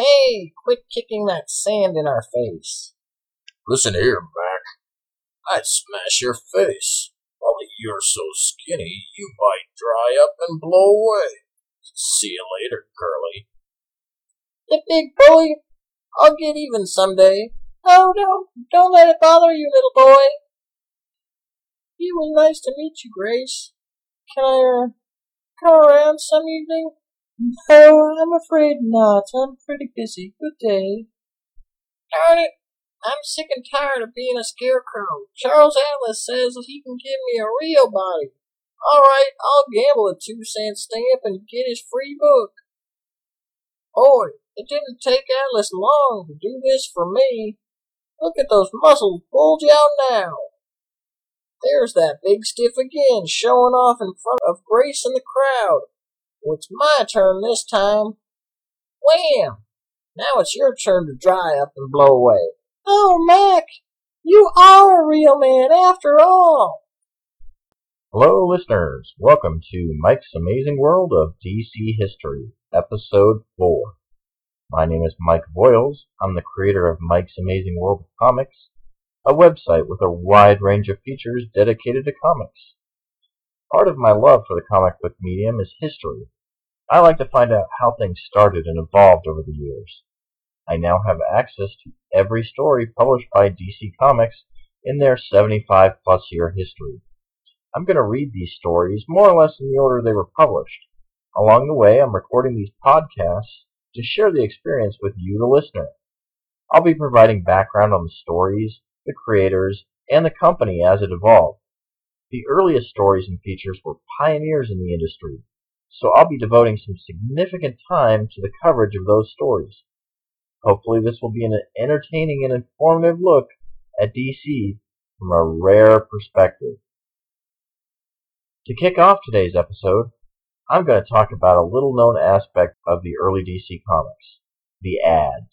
Hey, quit kicking that sand in our face. Listen here, Mac. I'd smash your face. Only you're so skinny, you might dry up and blow away. See you later, Curly. The big bully. I'll get even someday. Oh, no, don't let it bother you, little boy. It was nice to meet you, Grace. Can I, uh, come around some evening? No, I'm afraid not. I'm pretty busy. Good day. Darn it! I'm sick and tired of being a scarecrow. Charles Atlas says he can give me a real body. All right, I'll gamble a two cent stamp and get his free book. Boy, it didn't take Atlas long to do this for me. Look at those muscles bulge out now. There's that big stiff again, showing off in front of Grace and the crowd. It's my turn this time. Wham! Now it's your turn to dry up and blow away. Oh, Mac, you are a real man after all. Hello, listeners. Welcome to Mike's Amazing World of DC History, Episode 4. My name is Mike Voiles. I'm the creator of Mike's Amazing World of Comics, a website with a wide range of features dedicated to comics. Part of my love for the comic book medium is history. I like to find out how things started and evolved over the years. I now have access to every story published by DC Comics in their 75 plus year history. I'm going to read these stories more or less in the order they were published. Along the way, I'm recording these podcasts to share the experience with you, the listener. I'll be providing background on the stories, the creators, and the company as it evolved. The earliest stories and features were pioneers in the industry, so I'll be devoting some significant time to the coverage of those stories. Hopefully this will be an entertaining and informative look at DC from a rare perspective. To kick off today's episode, I'm going to talk about a little known aspect of the early DC comics, the ads.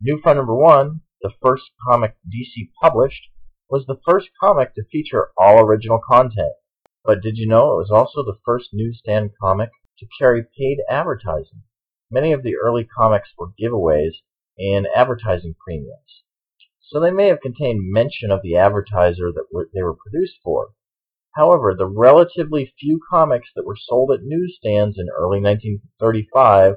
New Fun number one, the first comic DC published, was the first comic to feature all original content. But did you know it was also the first newsstand comic to carry paid advertising? Many of the early comics were giveaways and advertising premiums. So they may have contained mention of the advertiser that they were produced for. However, the relatively few comics that were sold at newsstands in early 1935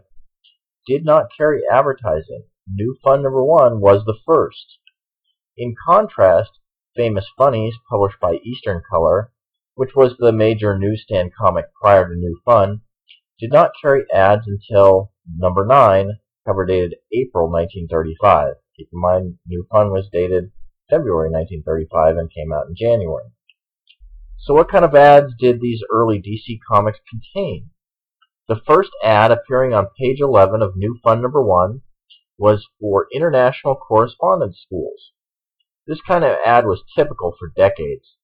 did not carry advertising. New Fun number one was the first. In contrast, Famous Funnies, published by Eastern Color, which was the major newsstand comic prior to New Fun, did not carry ads until number 9, cover dated April 1935. Keep in mind, New Fun was dated February 1935 and came out in January. So what kind of ads did these early DC comics contain? The first ad appearing on page 11 of New Fun number 1 was for international correspondence schools. This kind of ad was typical for decades.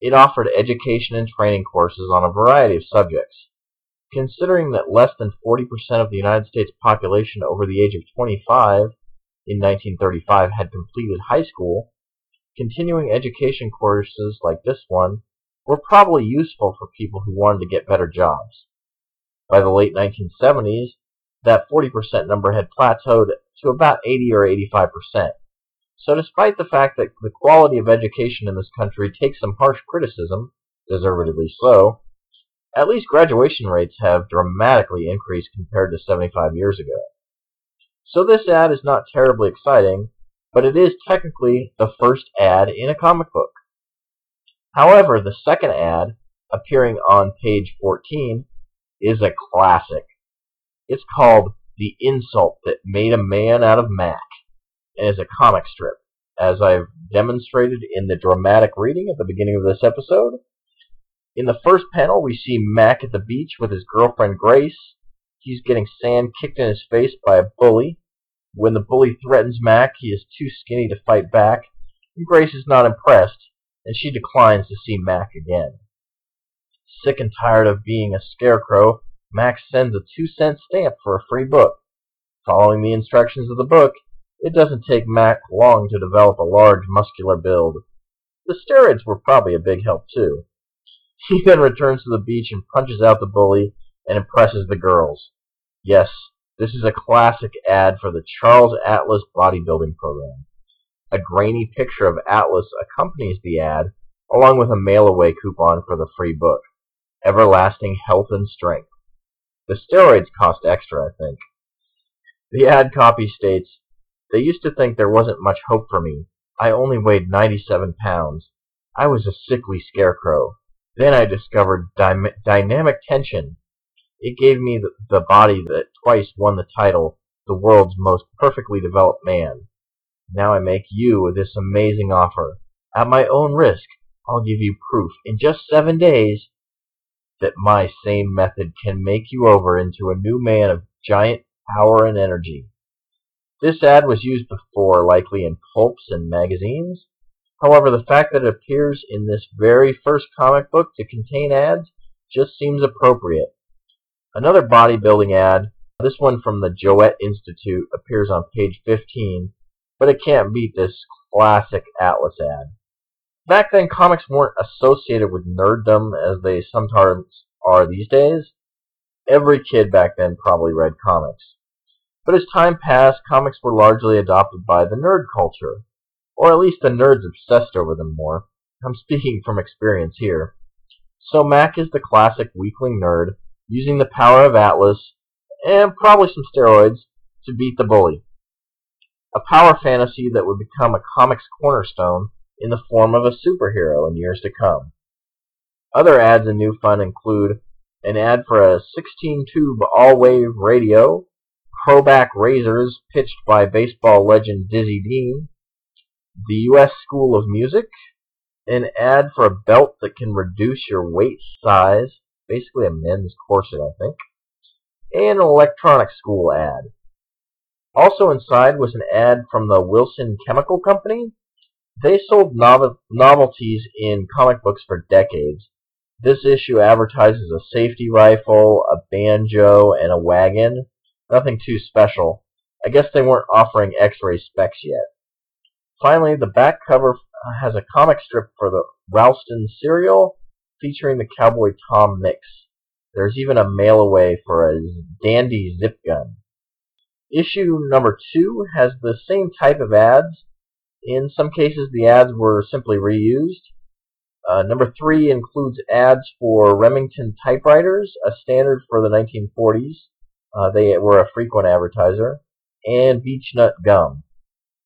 It offered education and training courses on a variety of subjects. Considering that less than 40% of the United States population over the age of 25 in 1935 had completed high school, continuing education courses like this one were probably useful for people who wanted to get better jobs. By the late 1970s, that 40% number had plateaued to about 80 or 85%. So despite the fact that the quality of education in this country takes some harsh criticism, deservedly so, at least graduation rates have dramatically increased compared to 75 years ago. So this ad is not terribly exciting, but it is technically the first ad in a comic book. However, the second ad, appearing on page 14, is a classic. It's called The Insult That Made a Man Out of Mac is a comic strip. As I've demonstrated in the dramatic reading at the beginning of this episode, in the first panel we see Mac at the beach with his girlfriend Grace. He's getting sand kicked in his face by a bully. When the bully threatens Mac, he is too skinny to fight back, and Grace is not impressed, and she declines to see Mac again. Sick and tired of being a scarecrow, Mac sends a two cent stamp for a free book. Following the instructions of the book, it doesn't take Mac long to develop a large muscular build. The steroids were probably a big help too. He then returns to the beach and punches out the bully and impresses the girls. Yes, This is a classic ad for the Charles Atlas bodybuilding program. A grainy picture of Atlas accompanies the ad, along with a mail-away coupon for the free book, Everlasting Health and Strength. The steroids cost extra, I think. The ad copy states, They used to think there wasn't much hope for me. I only weighed 97 pounds. I was a sickly scarecrow. Then I discovered dy dynamic tension. It gave me the, the body that twice won the title, the world's most perfectly developed man. Now I make you this amazing offer. At my own risk, I'll give you proof in just seven days that my same method can make you over into a new man of giant power and energy. This ad was used before, likely in pulps and magazines. However, the fact that it appears in this very first comic book to contain ads just seems appropriate. Another bodybuilding ad, this one from the Jowett Institute, appears on page 15, but it can't beat this classic Atlas ad. Back then, comics weren't associated with nerddom as they sometimes are these days. Every kid back then probably read comics. But as time passed, comics were largely adopted by the nerd culture, or at least the nerds obsessed over them more. I'm speaking from experience here. So Mac is the classic weakling nerd, using the power of Atlas, and probably some steroids, to beat the bully. A power fantasy that would become a comic's cornerstone in the form of a superhero in years to come. Other ads in New Fun include an ad for a 16-tube all-wave radio, Probak razors pitched by baseball legend Dizzy Dean, the U.S. School of Music, an ad for a belt that can reduce your waist size, basically a men's corset, I think, and an electronic school ad. Also inside was an ad from the Wilson Chemical Company. They sold nov novelties in comic books for decades. This issue advertises a safety rifle, a banjo, and a wagon. Nothing too special. I guess they weren't offering X-ray specs yet. Finally, the back cover has a comic strip for the Ralston cereal featuring the cowboy Tom Mix. There's even a mail away for a dandy zip gun. Issue number two has the same type of ads. In some cases, the ads were simply reused. Uh, number three includes ads for Remington typewriters, a standard for the 1940s. Uh, they were a frequent advertiser. And Beech-Nut Gum.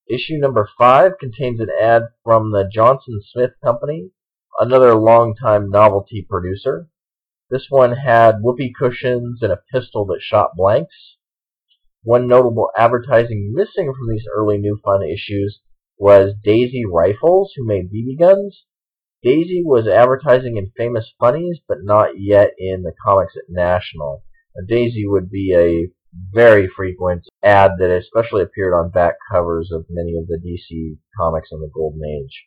Issue number five contains an ad from the Johnson Smith Company, another longtime novelty producer. This one had whoopee cushions and a pistol that shot blanks. One notable advertising missing from these early New Fun issues was Daisy Rifles, who made BB guns. Daisy was advertising in Famous Funnies, but not yet in the comics at National. A daisy would be a very frequent ad that especially appeared on back covers of many of the DC comics in the Golden Age.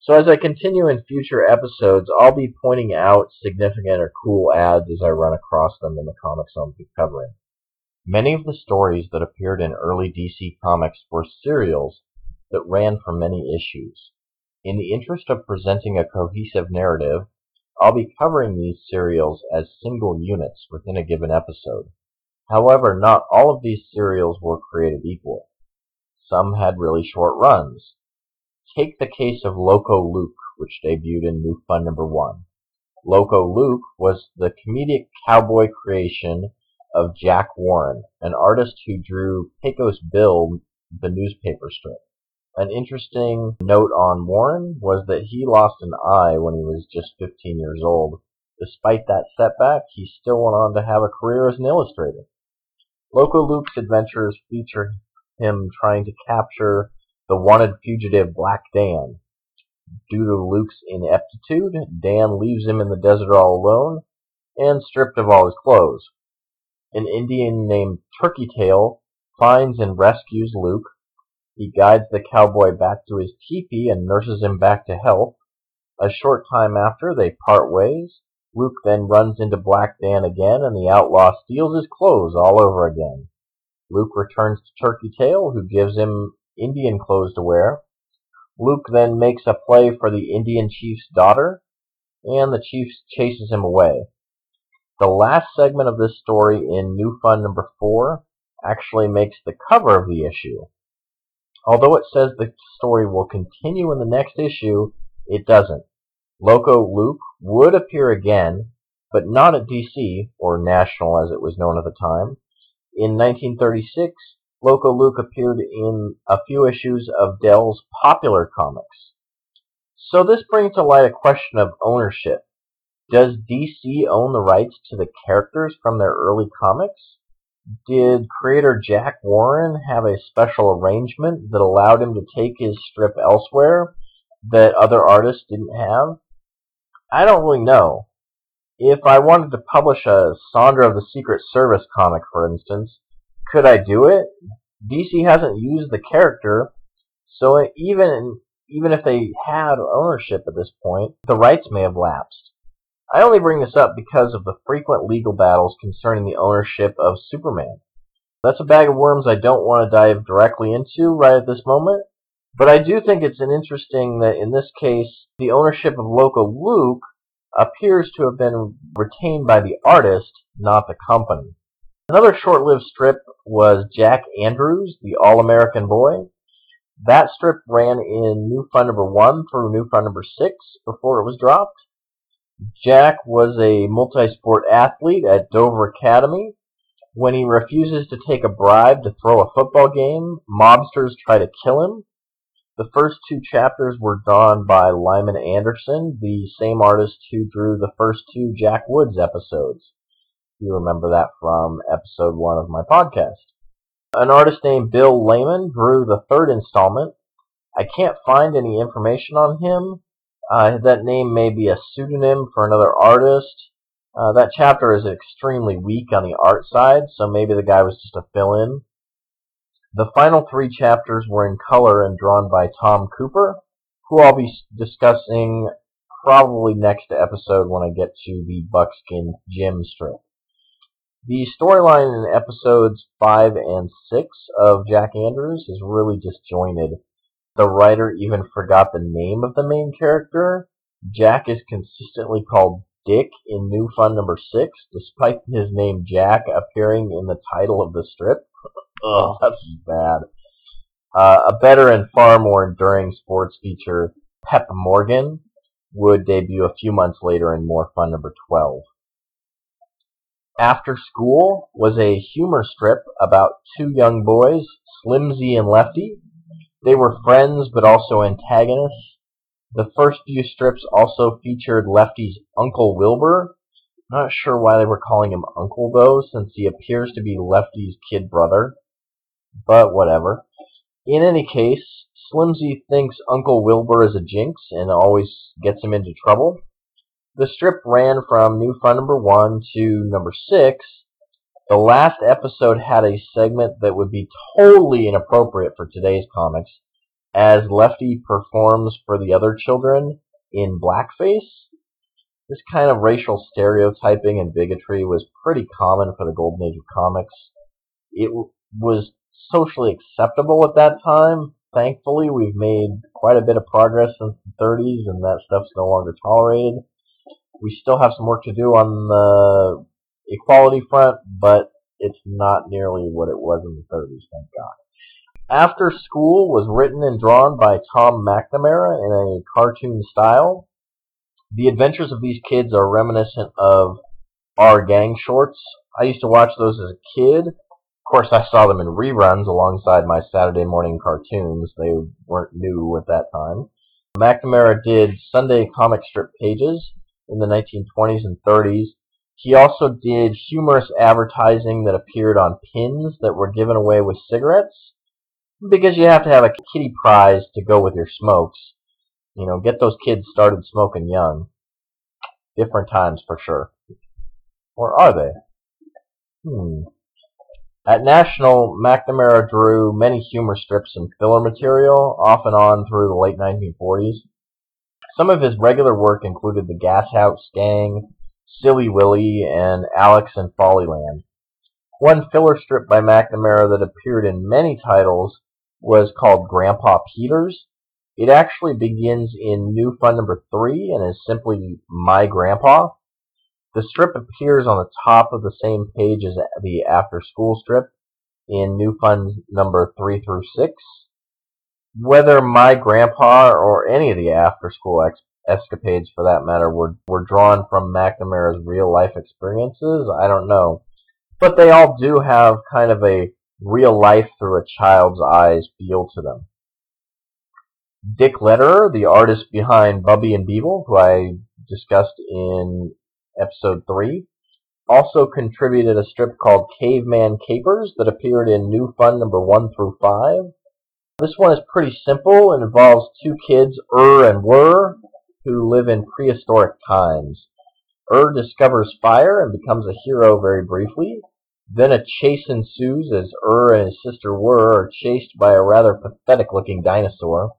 So as I continue in future episodes, I'll be pointing out significant or cool ads as I run across them in the comics I'll be covering. Many of the stories that appeared in early DC comics were serials that ran for many issues. In the interest of presenting a cohesive narrative, I'll be covering these serials as single units within a given episode. However, not all of these serials were created equal. Some had really short runs. Take the case of Loco Luke, which debuted in New Fun number 1. Loco Luke was the comedic cowboy creation of Jack Warren, an artist who drew Pecos Bill, the newspaper strip. An interesting note on Warren was that he lost an eye when he was just 15 years old. Despite that setback, he still went on to have a career as an illustrator. Loco Luke's adventures feature him trying to capture the wanted fugitive Black Dan. Due to Luke's ineptitude, Dan leaves him in the desert all alone and stripped of all his clothes. An Indian named Turkey Tail finds and rescues Luke, he guides the cowboy back to his teepee and nurses him back to health. A short time after, they part ways. Luke then runs into Black Dan again, and the outlaw steals his clothes all over again. Luke returns to Turkey Tail, who gives him Indian clothes to wear. Luke then makes a play for the Indian chief's daughter, and the chief chases him away. The last segment of this story in New Fun number 4 actually makes the cover of the issue. Although it says the story will continue in the next issue, it doesn't. Loco Luke would appear again, but not at DC, or National as it was known at the time. In 1936, Loco Luke appeared in a few issues of Dell's popular comics. So this brings to light a question of ownership. Does DC own the rights to the characters from their early comics? Did creator Jack Warren have a special arrangement that allowed him to take his strip elsewhere that other artists didn't have? I don't really know. If I wanted to publish a Sandra of the Secret Service comic, for instance, could I do it? DC hasn't used the character, so even even if they had ownership at this point, the rights may have lapsed. I only bring this up because of the frequent legal battles concerning the ownership of Superman. That's a bag of worms I don't want to dive directly into right at this moment, but I do think it's an interesting that in this case, the ownership of Loco Luke appears to have been retained by the artist, not the company. Another short-lived strip was Jack Andrews, the All-American Boy. That strip ran in New Fun number 1 through New Fun number 6 before it was dropped. Jack was a multi-sport athlete at Dover Academy. When he refuses to take a bribe to throw a football game, mobsters try to kill him. The first two chapters were drawn by Lyman Anderson, the same artist who drew the first two Jack Woods episodes. You remember that from episode one of my podcast. An artist named Bill Layman drew the third installment. I can't find any information on him, uh, that name may be a pseudonym for another artist. Uh, that chapter is extremely weak on the art side, so maybe the guy was just a fill-in. The final three chapters were in color and drawn by Tom Cooper, who I'll be discussing probably next episode when I get to the Buckskin Jim strip. The storyline in episodes 5 and 6 of Jack Andrews is really disjointed. The writer even forgot the name of the main character. Jack is consistently called Dick in New Fun number 6, despite his name Jack appearing in the title of the strip. Ugh, that's bad. Uh, a better and far more enduring sports feature, Pep Morgan, would debut a few months later in More Fun number 12. After School was a humor strip about two young boys, Slimsy and Lefty, they were friends but also antagonists. The first few strips also featured Lefty's Uncle Wilbur. Not sure why they were calling him Uncle though, since he appears to be Lefty's kid brother. But whatever. In any case, Slimsy thinks Uncle Wilbur is a jinx and always gets him into trouble. The strip ran from New Fun number 1 to number 6, the last episode had a segment that would be totally inappropriate for today's comics, as Lefty performs for the other children in blackface. This kind of racial stereotyping and bigotry was pretty common for the golden age of comics. It was socially acceptable at that time. Thankfully, we've made quite a bit of progress since the 30s, and that stuff's no longer tolerated. We still have some work to do on the equality front, but it's not nearly what it was in the 30s, thank God. After School was written and drawn by Tom McNamara in a cartoon style. The adventures of these kids are reminiscent of our gang shorts. I used to watch those as a kid. Of course, I saw them in reruns alongside my Saturday morning cartoons. They weren't new at that time. McNamara did Sunday comic strip pages in the 1920s and 30s he also did humorous advertising that appeared on pins that were given away with cigarettes because you have to have a kitty prize to go with your smokes. You know, get those kids started smoking young. Different times for sure. Or are they? Hmm. At National, McNamara drew many humor strips and filler material, off and on through the late 1940s. Some of his regular work included the Gas House Gang, Silly Willy, and Alex in Follyland. One filler strip by McNamara that appeared in many titles was called Grandpa Peters. It actually begins in New Fun number 3 and is simply My Grandpa. The strip appears on the top of the same page as the after school strip. in New Fun number 3 through 6. Whether my grandpa or any of the after school escapades for that matter were, were drawn from McNamara's real life experiences, I don't know. But they all do have kind of a real life through a child's eyes feel to them. Dick Loederer, the artist behind Bubby and Beeble, who I discussed in episode 3, also contributed a strip called Caveman Capers that appeared in New Fun number 1 through 5. This one is pretty simple and involves two kids, Ur and Wur, who live in prehistoric times. Ur discovers fire and becomes a hero very briefly. Then a chase ensues as Ur and his sister Wur are chased by a rather pathetic looking dinosaur.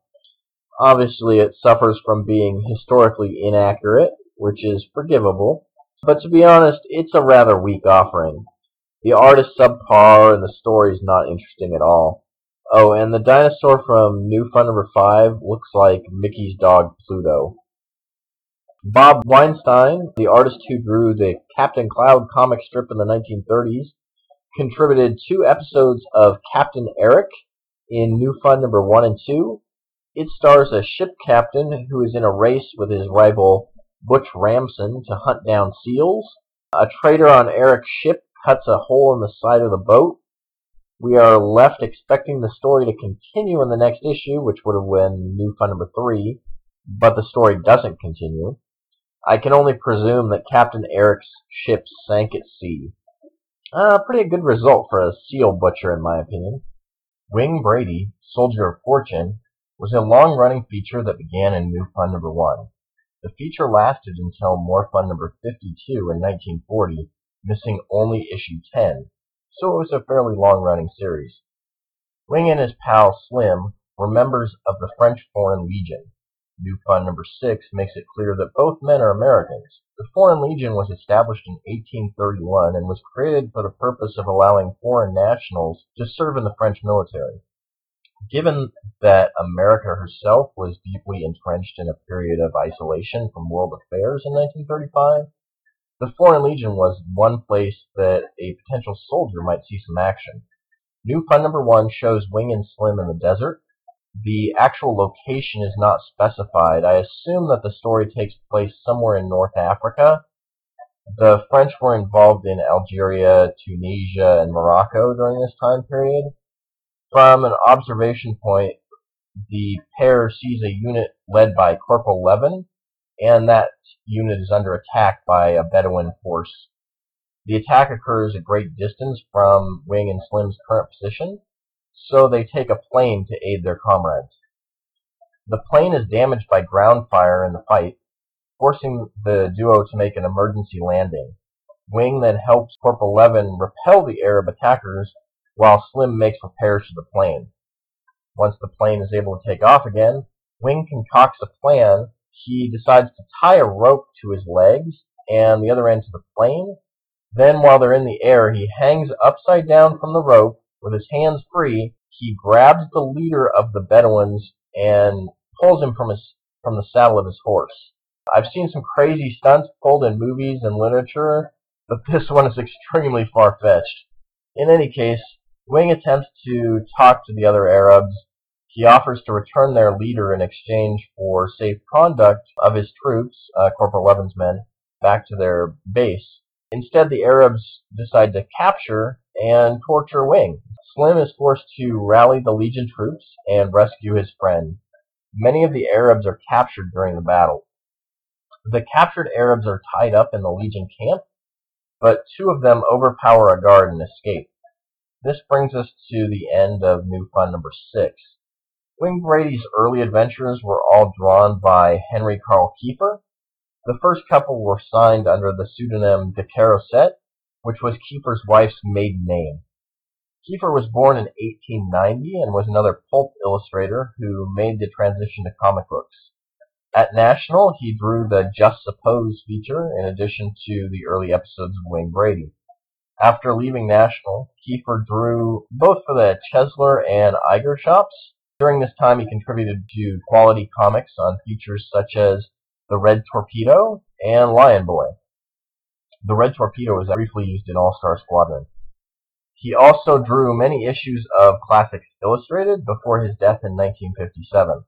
Obviously, it suffers from being historically inaccurate, which is forgivable. But to be honest, it's a rather weak offering. The art is subpar and the story is not interesting at all. Oh, and the dinosaur from New Fun number 5 looks like Mickey's dog Pluto. Bob Weinstein, the artist who drew the Captain Cloud comic strip in the 1930s, contributed two episodes of Captain Eric in New Fun number 1 and 2. It stars a ship captain who is in a race with his rival Butch Ramson to hunt down seals. A traitor on Eric's ship cuts a hole in the side of the boat. We are left expecting the story to continue in the next issue, which would have been New Fun number 3, but the story doesn't continue. I can only presume that Captain Eric's ship sank at sea. Uh, pretty good result for a seal butcher, in my opinion. Wing Brady, Soldier of Fortune, was a long-running feature that began in New Fun number 1. The feature lasted until More Fun number 52 in 1940, missing only issue 10, so it was a fairly long-running series. Wing and his pal Slim were members of the French Foreign Legion. New Fun number 6 makes it clear that both men are Americans. The Foreign Legion was established in 1831 and was created for the purpose of allowing foreign nationals to serve in the French military. Given that America herself was deeply entrenched in a period of isolation from world affairs in 1935, the Foreign Legion was one place that a potential soldier might see some action. New Fun number 1 shows Wing and Slim in the desert, the actual location is not specified. I assume that the story takes place somewhere in North Africa. The French were involved in Algeria, Tunisia, and Morocco during this time period. From an observation point, the pair sees a unit led by Corporal Levin, and that unit is under attack by a Bedouin force. The attack occurs a great distance from Wing and Slim's current position, so they take a plane to aid their comrades. The plane is damaged by ground fire in the fight, forcing the duo to make an emergency landing. Wing then helps Corporal Levin repel the Arab attackers while Slim makes repairs to the plane. Once the plane is able to take off again, Wing concocts a plan. He decides to tie a rope to his legs and the other end to the plane. Then while they're in the air, he hangs upside down from the rope with his hands free, he grabs the leader of the Bedouins and pulls him from his from the saddle of his horse. I've seen some crazy stunts pulled in movies and literature, but this one is extremely far-fetched. In any case, Wing attempts to talk to the other Arabs. He offers to return their leader in exchange for safe conduct of his troops, uh, Corporal Levin's men, back to their base. Instead, the Arabs decide to capture and torture Wing. Slim is forced to rally the Legion troops and rescue his friend. Many of the Arabs are captured during the battle. The captured Arabs are tied up in the Legion camp, but two of them overpower a guard and escape. This brings us to the end of New Fun number 6. Wing Brady's early adventures were all drawn by Henry Carl Kiefer. The first couple were signed under the pseudonym de Caroset, which was Kiefer's wife's maiden name. Kiefer was born in 1890 and was another pulp illustrator who made the transition to comic books. At National, he drew the Just Suppose feature in addition to the early episodes of Wing Brady. After leaving National, Kiefer drew both for the Chesler and Iger shops. During this time, he contributed to Quality Comics on features such as The Red Torpedo and Lion Boy. The Red Torpedo was briefly used in All-Star Squadron. He also drew many issues of Classics Illustrated before his death in 1957.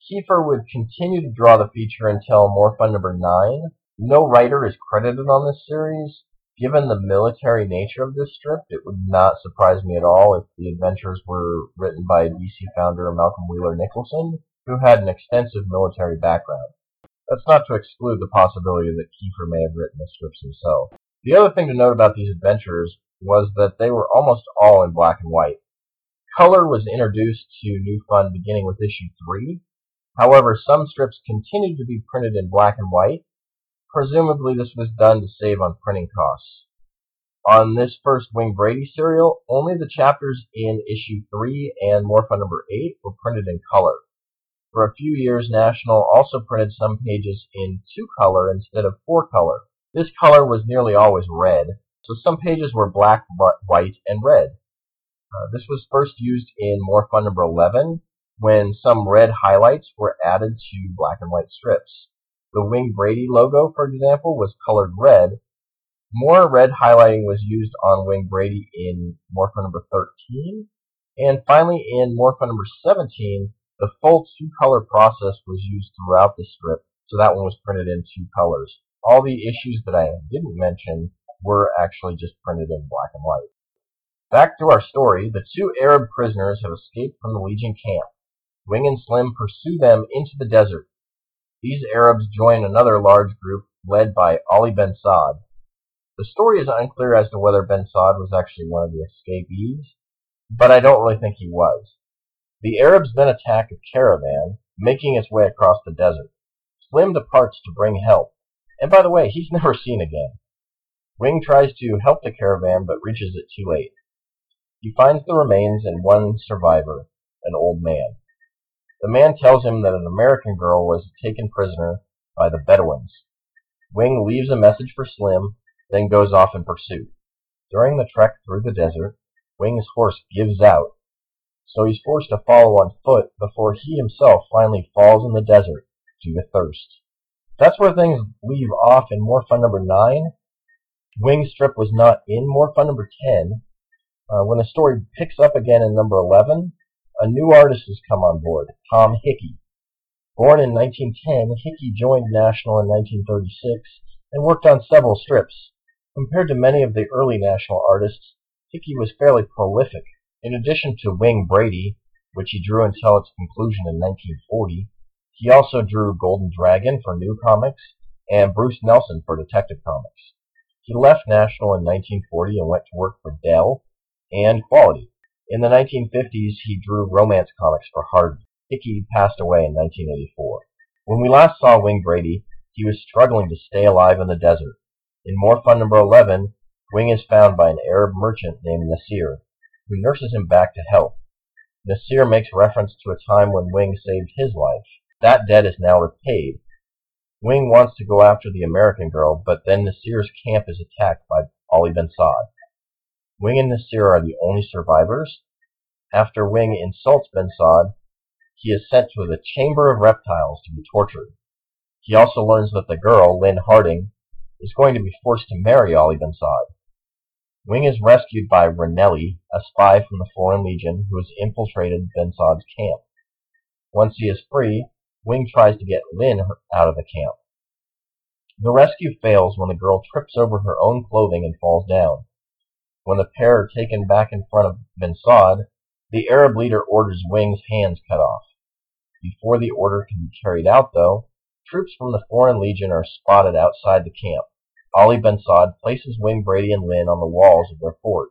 Kiefer would continue to draw the feature until Fun number 9. No writer is credited on this series. Given the military nature of this strip, it would not surprise me at all if the adventures were written by DC founder Malcolm Wheeler Nicholson, who had an extensive military background. That's not to exclude the possibility that Kiefer may have written the strips himself. The other thing to note about these adventures was that they were almost all in black and white. Color was introduced to New Fun beginning with issue 3. However, some strips continued to be printed in black and white. Presumably this was done to save on printing costs. On this first Wing Brady serial, only the chapters in issue 3 and Fun number 8 were printed in color. For a few years, National also printed some pages in two color instead of four color. This color was nearly always red, so some pages were black, white, and red. Uh, this was first used in More Fun number 11 when some red highlights were added to black and white strips. The Wing Brady logo, for example, was colored red. More red highlighting was used on Wing Brady in More Fun number 13. And finally, in More Fun number 17, the full two-color process was used throughout the strip, so that one was printed in two colors. All the issues that I didn't mention were actually just printed in black and white. Back to our story, the two Arab prisoners have escaped from the Legion camp. Wing and Slim pursue them into the desert. These Arabs join another large group led by Ali Ben Saad. The story is unclear as to whether Ben Saad was actually one of the escapees, but I don't really think he was. The Arabs then attack a caravan, making its way across the desert. Slim departs to bring help, and by the way, he's never seen again. Wing tries to help the caravan, but reaches it too late. He finds the remains and one survivor, an old man. The man tells him that an American girl was taken prisoner by the Bedouins. Wing leaves a message for Slim, then goes off in pursuit. During the trek through the desert, Wing's horse gives out so he's forced to follow on foot before he himself finally falls in the desert due to thirst. That's where things leave off in More Fun number 9. Wing Strip was not in More Fun number 10. Uh, when the story picks up again in number 11, a new artist has come on board, Tom Hickey. Born in 1910, Hickey joined National in 1936 and worked on several strips. Compared to many of the early National artists, Hickey was fairly prolific. In addition to Wing Brady, which he drew until its conclusion in 1940, he also drew Golden Dragon for New Comics and Bruce Nelson for Detective Comics. He left National in 1940 and went to work for Dell and Quality. In the 1950s, he drew romance comics for Hardy. Hickey passed away in 1984. When we last saw Wing Brady, he was struggling to stay alive in the desert. In More Fun number 11, Wing is found by an Arab merchant named Nasir who nurses him back to health. Nasir makes reference to a time when Wing saved his life. That debt is now repaid. Wing wants to go after the American girl, but then Nasir's camp is attacked by Ali Ben Saad. Wing and Nasir are the only survivors. After Wing insults Ben Saad, he is sent to the Chamber of Reptiles to be tortured. He also learns that the girl, Lynn Harding, is going to be forced to marry Ali Ben Saad. Wing is rescued by Ranelli, a spy from the Foreign Legion who has infiltrated Ben Saad's camp. Once he is free, Wing tries to get Lynn out of the camp. The rescue fails when the girl trips over her own clothing and falls down. When the pair are taken back in front of Ben Saad, the Arab leader orders Wing's hands cut off. Before the order can be carried out, though, troops from the Foreign Legion are spotted outside the camp. Ali Ben Saad places Wing, Brady, and Lynn on the walls of their fort,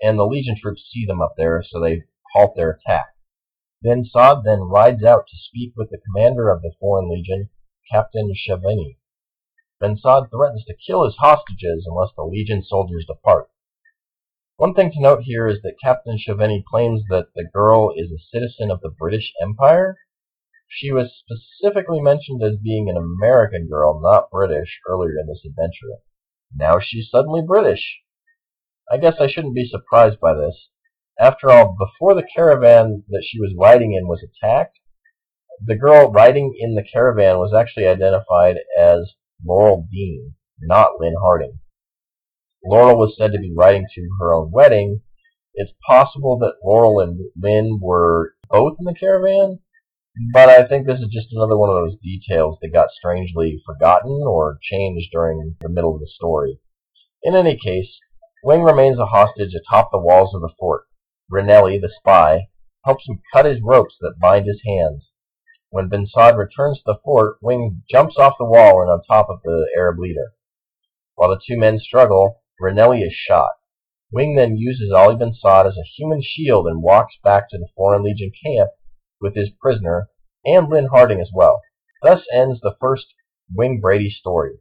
and the Legion troops see them up there, so they halt their attack. Ben Saad then rides out to speak with the commander of the Foreign Legion, Captain Shavani. Ben Saad threatens to kill his hostages unless the Legion soldiers depart. One thing to note here is that Captain Shavani claims that the girl is a citizen of the British Empire, she was specifically mentioned as being an American girl, not British, earlier in this adventure. Now she's suddenly British. I guess I shouldn't be surprised by this. After all, before the caravan that she was riding in was attacked, the girl riding in the caravan was actually identified as Laurel Dean, not Lynn Harding. Laurel was said to be riding to her own wedding, It's possible that Laurel and Lynn were both in the caravan, but I think this is just another one of those details that got strangely forgotten or changed during the middle of the story. In any case, Wing remains a hostage atop the walls of the fort. Ranelli, the spy, helps him cut his ropes that bind his hands. When Ben Saad returns to the fort, Wing jumps off the wall and on top of the Arab leader. While the two men struggle, Ranelli is shot. Wing then uses Ali Ben Saad as a human shield and walks back to the Foreign Legion camp with his prisoner and Lynn Harding as well. Thus ends the first Wing Brady story.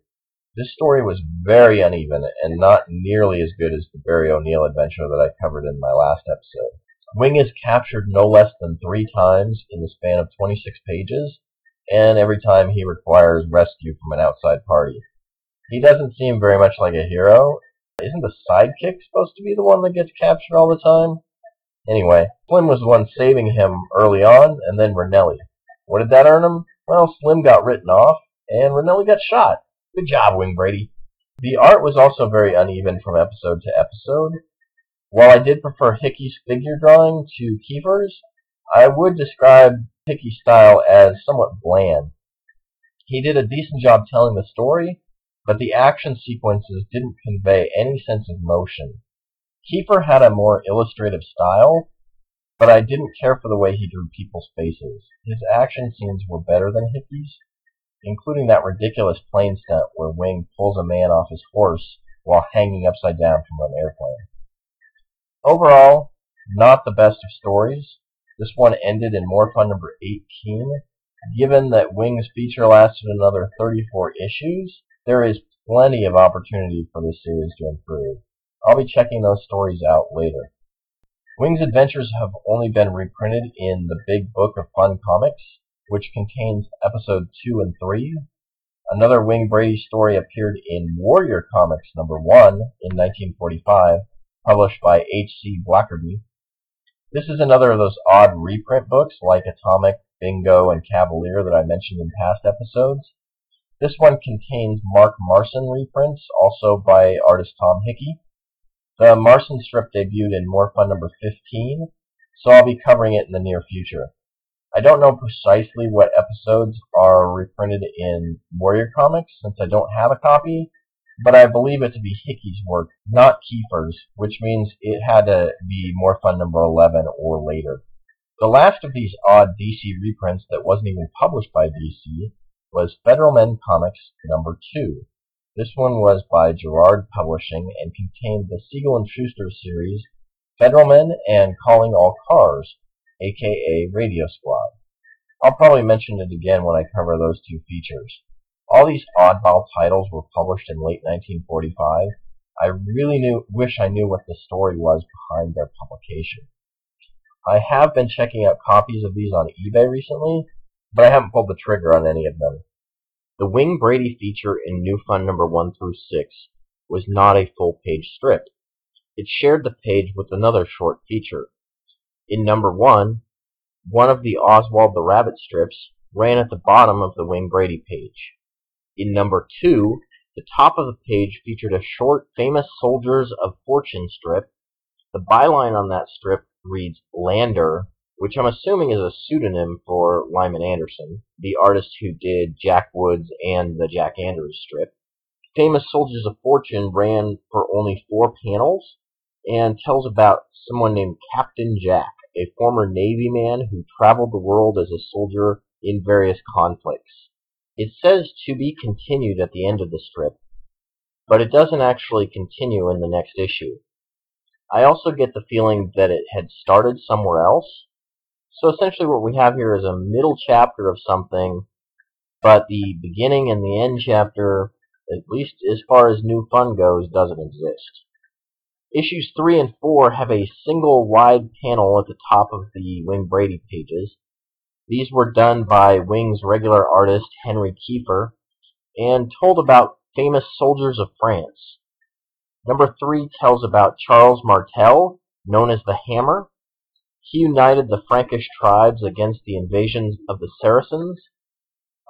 This story was very uneven and not nearly as good as the Barry O'Neill adventure that I covered in my last episode. Wing is captured no less than three times in the span of 26 pages, and every time he requires rescue from an outside party. He doesn't seem very much like a hero. Isn't the sidekick supposed to be the one that gets captured all the time? Anyway, Slim was the one saving him early on, and then Ranelli. What did that earn him? Well, Slim got written off, and Ranelli got shot. Good job, Wing Brady. The art was also very uneven from episode to episode. While I did prefer Hickey's figure drawing to Kiefer's, I would describe Hickey's style as somewhat bland. He did a decent job telling the story, but the action sequences didn't convey any sense of motion. Kiefer had a more illustrative style, but I didn't care for the way he drew people's faces. His action scenes were better than Hickey's, including that ridiculous plane stunt where Wing pulls a man off his horse while hanging upside down from an airplane. Overall, not the best of stories. This one ended in more fun number 18. Given that Wing's feature lasted another 34 issues, there is plenty of opportunity for this series to improve. I'll be checking those stories out later. Wing's adventures have only been reprinted in the Big Book of Fun Comics, which contains episodes 2 and 3. Another Wing Brady story appeared in Warrior Comics number 1 in 1945 published by H.C. Blackerby. This is another of those odd reprint books like Atomic, Bingo, and Cavalier that I mentioned in past episodes. This one contains Mark Marson reprints, also by artist Tom Hickey. The Marson strip debuted in More Fun number 15, so I'll be covering it in the near future. I don't know precisely what episodes are reprinted in Warrior Comics since I don't have a copy, but I believe it to be Hickey's work, not Kiefer's, which means it had to be More Fun number 11 or later. The last of these odd DC reprints that wasn't even published by DC was Federal Men Comics number 2. This one was by Gerard Publishing and contained the Siegel and Shuster series Federal Men and Calling All Cars, aka Radio Squad. I'll probably mention it again when I cover those two features. All these oddball titles were published in late 1945. I really knew, wish I knew what the story was behind their publication. I have been checking out copies of these on eBay recently, but I haven't pulled the trigger on any of them. The Wing Brady feature in New Fun number 1 through 6 was not a full page strip. It shared the page with another short feature. In number 1, one of the Oswald the Rabbit strips ran at the bottom of the Wing Brady page. In number two, the top of the page featured a short Famous Soldiers of Fortune strip. The byline on that strip reads Lander, which I'm assuming is a pseudonym for Lyman Anderson, the artist who did Jack Woods and the Jack Andrews strip. Famous Soldiers of Fortune ran for only four panels and tells about someone named Captain Jack, a former Navy man who traveled the world as a soldier in various conflicts. It says to be continued at the end of the strip, but it doesn't actually continue in the next issue. I also get the feeling that it had started somewhere else. So essentially what we have here is a middle chapter of something, but the beginning and the end chapter, at least as far as New Fun goes, doesn't exist. Issues 3 and 4 have a single wide panel at the top of the Wing Brady pages, these were done by Wing's regular artist Henry Kiefer and told about famous soldiers of France. Number three tells about Charles Martel, known as the Hammer. He united the Frankish tribes against the invasions of the Saracens.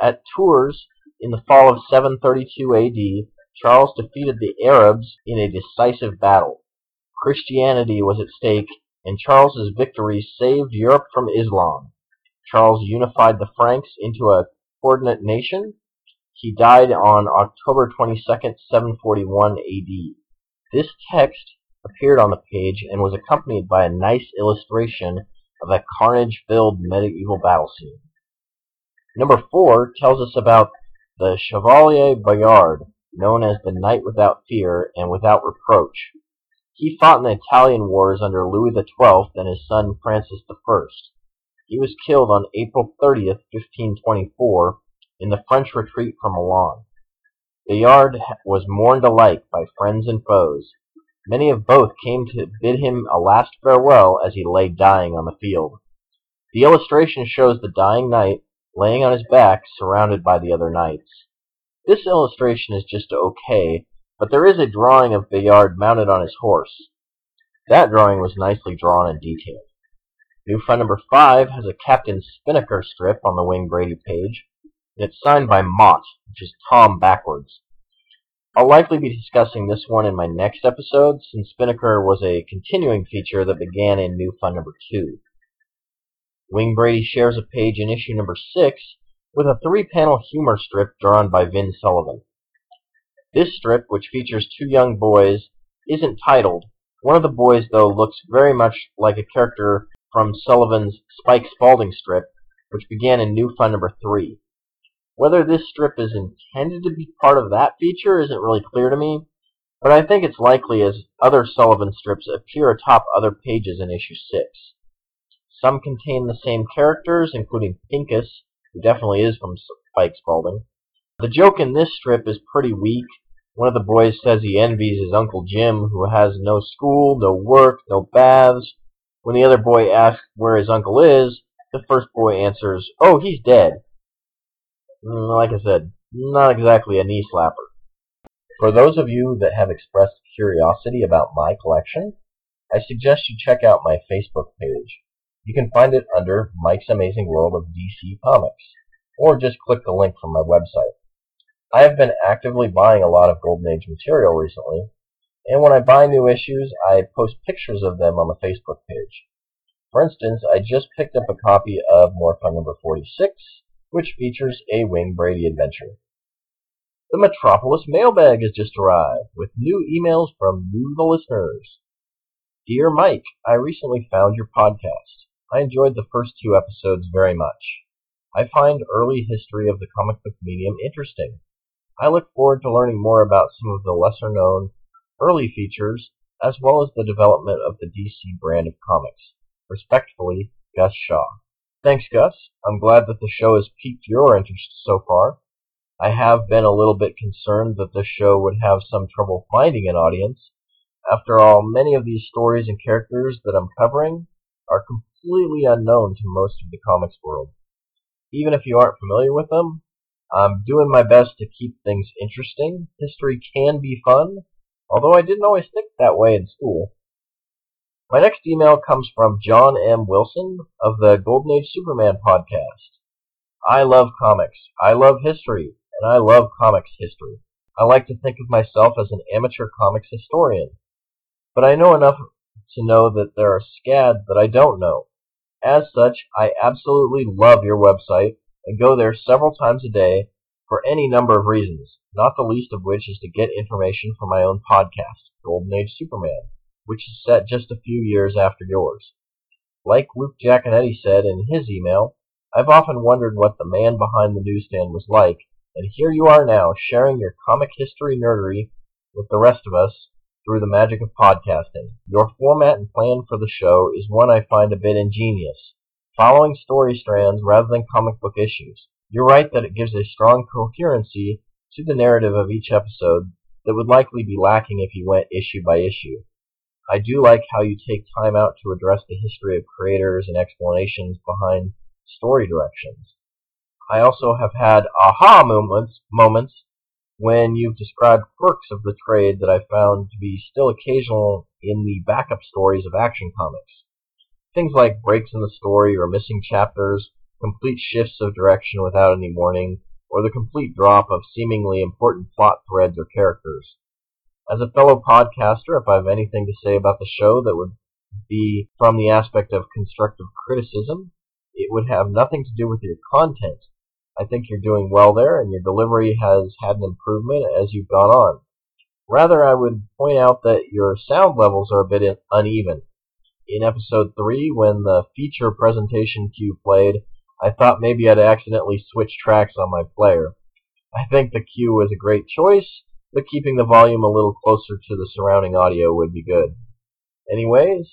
At Tours, in the fall of 732 AD, Charles defeated the Arabs in a decisive battle. Christianity was at stake, and Charles's victory saved Europe from Islam. Charles unified the Franks into a coordinate nation. He died on October 22, 741 AD. This text appeared on the page and was accompanied by a nice illustration of a carnage-filled medieval battle scene. Number 4 tells us about the Chevalier Bayard, known as the Knight Without Fear and Without Reproach. He fought in the Italian wars under Louis XII and his son Francis I. He was killed on April 30, 1524, in the French retreat from Milan. Bayard was mourned alike by friends and foes. Many of both came to bid him a last farewell as he lay dying on the field. The illustration shows the dying knight laying on his back surrounded by the other knights. This illustration is just okay, but there is a drawing of Bayard mounted on his horse. That drawing was nicely drawn and detailed. New fun number 5 has a Captain Spinnaker strip on the Wing Brady page. and It's signed by Mott, which is Tom backwards. I'll likely be discussing this one in my next episode, since Spinnaker was a continuing feature that began in New Fun number 2. Wing Brady shares a page in issue number 6 with a three-panel humor strip drawn by Vin Sullivan. This strip, which features two young boys, isn't titled. One of the boys, though, looks very much like a character from Sullivan's Spike Spaulding strip, which began in New Fun number 3. Whether this strip is intended to be part of that feature isn't really clear to me, but I think it's likely as other Sullivan strips appear atop other pages in issue 6. Some contain the same characters, including Pincus, who definitely is from Spike Spaulding. The joke in this strip is pretty weak. One of the boys says he envies his Uncle Jim, who has no school, no work, no baths. When the other boy asks where his uncle is, the first boy answers, Oh, he's dead. Like I said, not exactly a knee slapper. For those of you that have expressed curiosity about my collection, I suggest you check out my Facebook page. You can find it under Mike's Amazing World of DC Comics, or just click the link from my website. I have been actively buying a lot of Golden Age material recently, and when I buy new issues, I post pictures of them on the Facebook page. For instance, I just picked up a copy of More Fun number 46, which features a Wing Brady adventure. The Metropolis mailbag has just arrived, with new emails from the listeners. Dear Mike, I recently found your podcast. I enjoyed the first two episodes very much. I find early history of the comic book medium interesting. I look forward to learning more about some of the lesser known early features as well as the development of the DC brand of comics. Respectfully, Gus Shaw. Thanks, Gus. I'm glad that the show has piqued your interest so far. I have been a little bit concerned that the show would have some trouble finding an audience. After all, many of these stories and characters that I'm covering are completely unknown to most of the comics world. Even if you aren't familiar with them, I'm doing my best to keep things interesting. History can be fun, although I didn't always think that way in school. My next email comes from John M. Wilson of the Golden Age Superman podcast. I love comics. I love history. And I love comics history. I like to think of myself as an amateur comics historian. But I know enough to know that there are scads that I don't know. As such, I absolutely love your website and go there several times a day for any number of reasons, not the least of which is to get information for my own podcast, Golden Age Superman, which is set just a few years after yours. Like Luke Giaconetti said in his email, I've often wondered what the man behind the newsstand was like, and here you are now, sharing your comic history nerdery with the rest of us through the magic of podcasting. Your format and plan for the show is one I find a bit ingenious following story strands rather than comic book issues. You're right that it gives a strong coherency to the narrative of each episode that would likely be lacking if you went issue by issue. I do like how you take time out to address the history of creators and explanations behind story directions. I also have had aha moments, moments when you've described quirks of the trade that I found to be still occasional in the backup stories of action comics. Things like breaks in the story or missing chapters, complete shifts of direction without any warning, or the complete drop of seemingly important plot threads or characters. As a fellow podcaster, if I have anything to say about the show that would be from the aspect of constructive criticism, it would have nothing to do with your content. I think you're doing well there, and your delivery has had an improvement as you've gone on. Rather, I would point out that your sound levels are a bit uneven. In episode 3, when the feature presentation cue played, I thought maybe I'd accidentally switched tracks on my player. I think the cue was a great choice, but keeping the volume a little closer to the surrounding audio would be good. Anyways,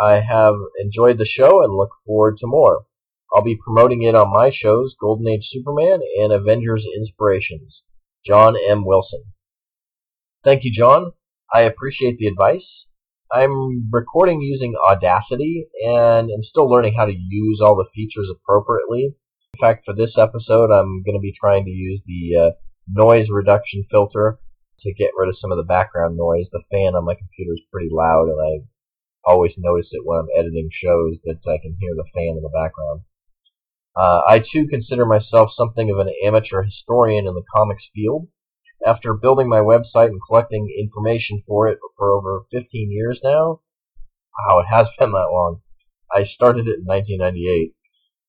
I have enjoyed the show and look forward to more. I'll be promoting it on my shows, Golden Age Superman and Avengers Inspirations. John M. Wilson. Thank you, John. I appreciate the advice. I'm recording using Audacity and I'm still learning how to use all the features appropriately. In fact, for this episode, I'm going to be trying to use the uh, noise reduction filter to get rid of some of the background noise. The fan on my computer is pretty loud and I always notice it when I'm editing shows that I can hear the fan in the background. Uh, I too consider myself something of an amateur historian in the comics field. After building my website and collecting information for it for over 15 years now, wow, it has been that long. I started it in 1998.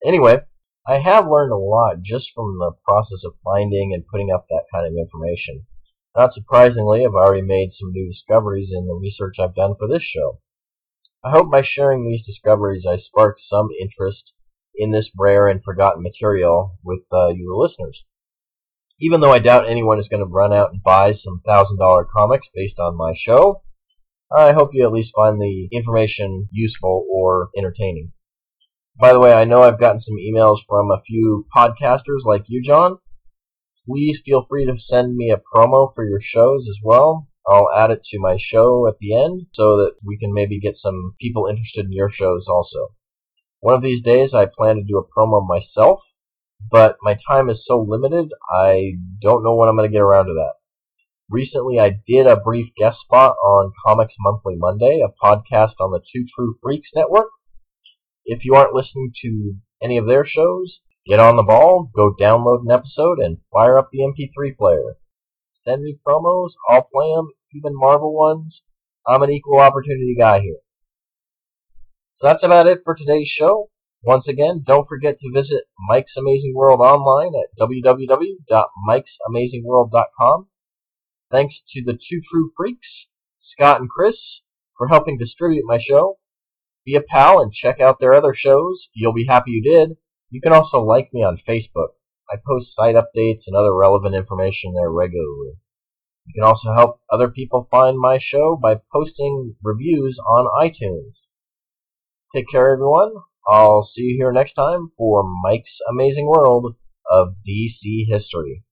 Anyway, I have learned a lot just from the process of finding and putting up that kind of information. Not surprisingly, I've already made some new discoveries in the research I've done for this show. I hope by sharing these discoveries I sparked some interest in this rare and forgotten material with uh, you listeners. Even though I doubt anyone is going to run out and buy some thousand dollar comics based on my show, I hope you at least find the information useful or entertaining. By the way, I know I've gotten some emails from a few podcasters like you, John. Please feel free to send me a promo for your shows as well. I'll add it to my show at the end so that we can maybe get some people interested in your shows also. One of these days I plan to do a promo myself, but my time is so limited I don't know when I'm going to get around to that. Recently I did a brief guest spot on Comics Monthly Monday, a podcast on the Two True Freaks Network. If you aren't listening to any of their shows, get on the ball, go download an episode, and fire up the MP3 player. Send me promos, I'll play them, even Marvel ones. I'm an equal opportunity guy here. So that's about it for today's show. Once again, don't forget to visit Mike's Amazing World online at www.mike'samazingworld.com. Thanks to the two true freaks, Scott and Chris, for helping distribute my show. Be a pal and check out their other shows. You'll be happy you did. You can also like me on Facebook. I post site updates and other relevant information there regularly. You can also help other people find my show by posting reviews on iTunes. Take care, everyone. I'll see you here next time for Mike's Amazing World of DC History.